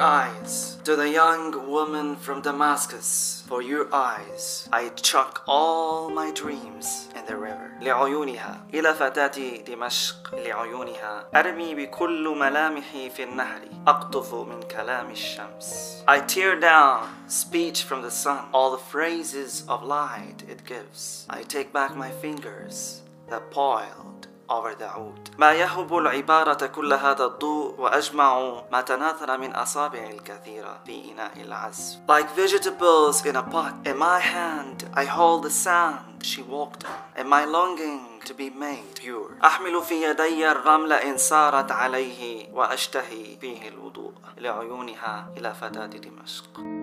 eyes to the young woman from Damascus. For your eyes, I chuck all my dreams in the river. لعيونها إلى فتاة دمشق لعيونها أرمي بكل ملامحي في النهر أقطف من كلام الشمس I tear down speech from the sun all the phrases of light it gives I take back my fingers that poiled over the عود ما يهب العبارة كل هذا الضوء وأجمع ما تناثر من أصابع الكثيرة في إناء العزف. Like vegetables in a pot. In my hand I hold the sand. She walked on. In my longing to be made pure. أحمل في يدي الرمل إن سارت عليه وأشتهي فيه الوضوء لعيونها إلى فتاة دمشق.